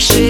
是